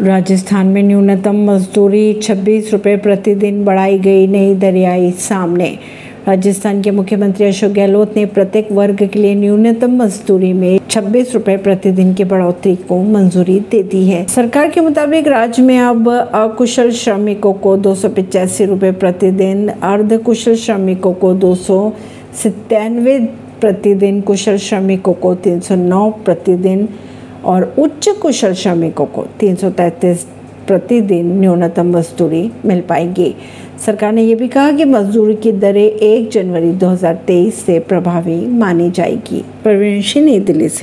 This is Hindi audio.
राजस्थान में न्यूनतम मजदूरी छब्बीस रुपये प्रतिदिन बढ़ाई गई नई दरियाई सामने। राजस्थान के मुख्यमंत्री अशोक गहलोत ने प्रत्येक वर्ग के लिए न्यूनतम मजदूरी में 26 रुपए प्रतिदिन की बढ़ोतरी को मंजूरी दे दी है। सरकार के मुताबिक राज्य में अब अकुशल श्रमिकों को दो सौ पिचासी रुपये प्रतिदिन अर्ध कुशल श्रमिकों को दो सौ प्रतिदिन, कुशल श्रमिकों को 309 प्रतिदिन और उच्च कुशल श्रमिकों को तीन प्रतिदिन न्यूनतम मजदूरी मिल पाएगी। सरकार ने यह भी कहा कि मजदूरी की दरें 1 जनवरी 2023 से प्रभावी मानी जाएगी। परवीन नई दिल्ली से।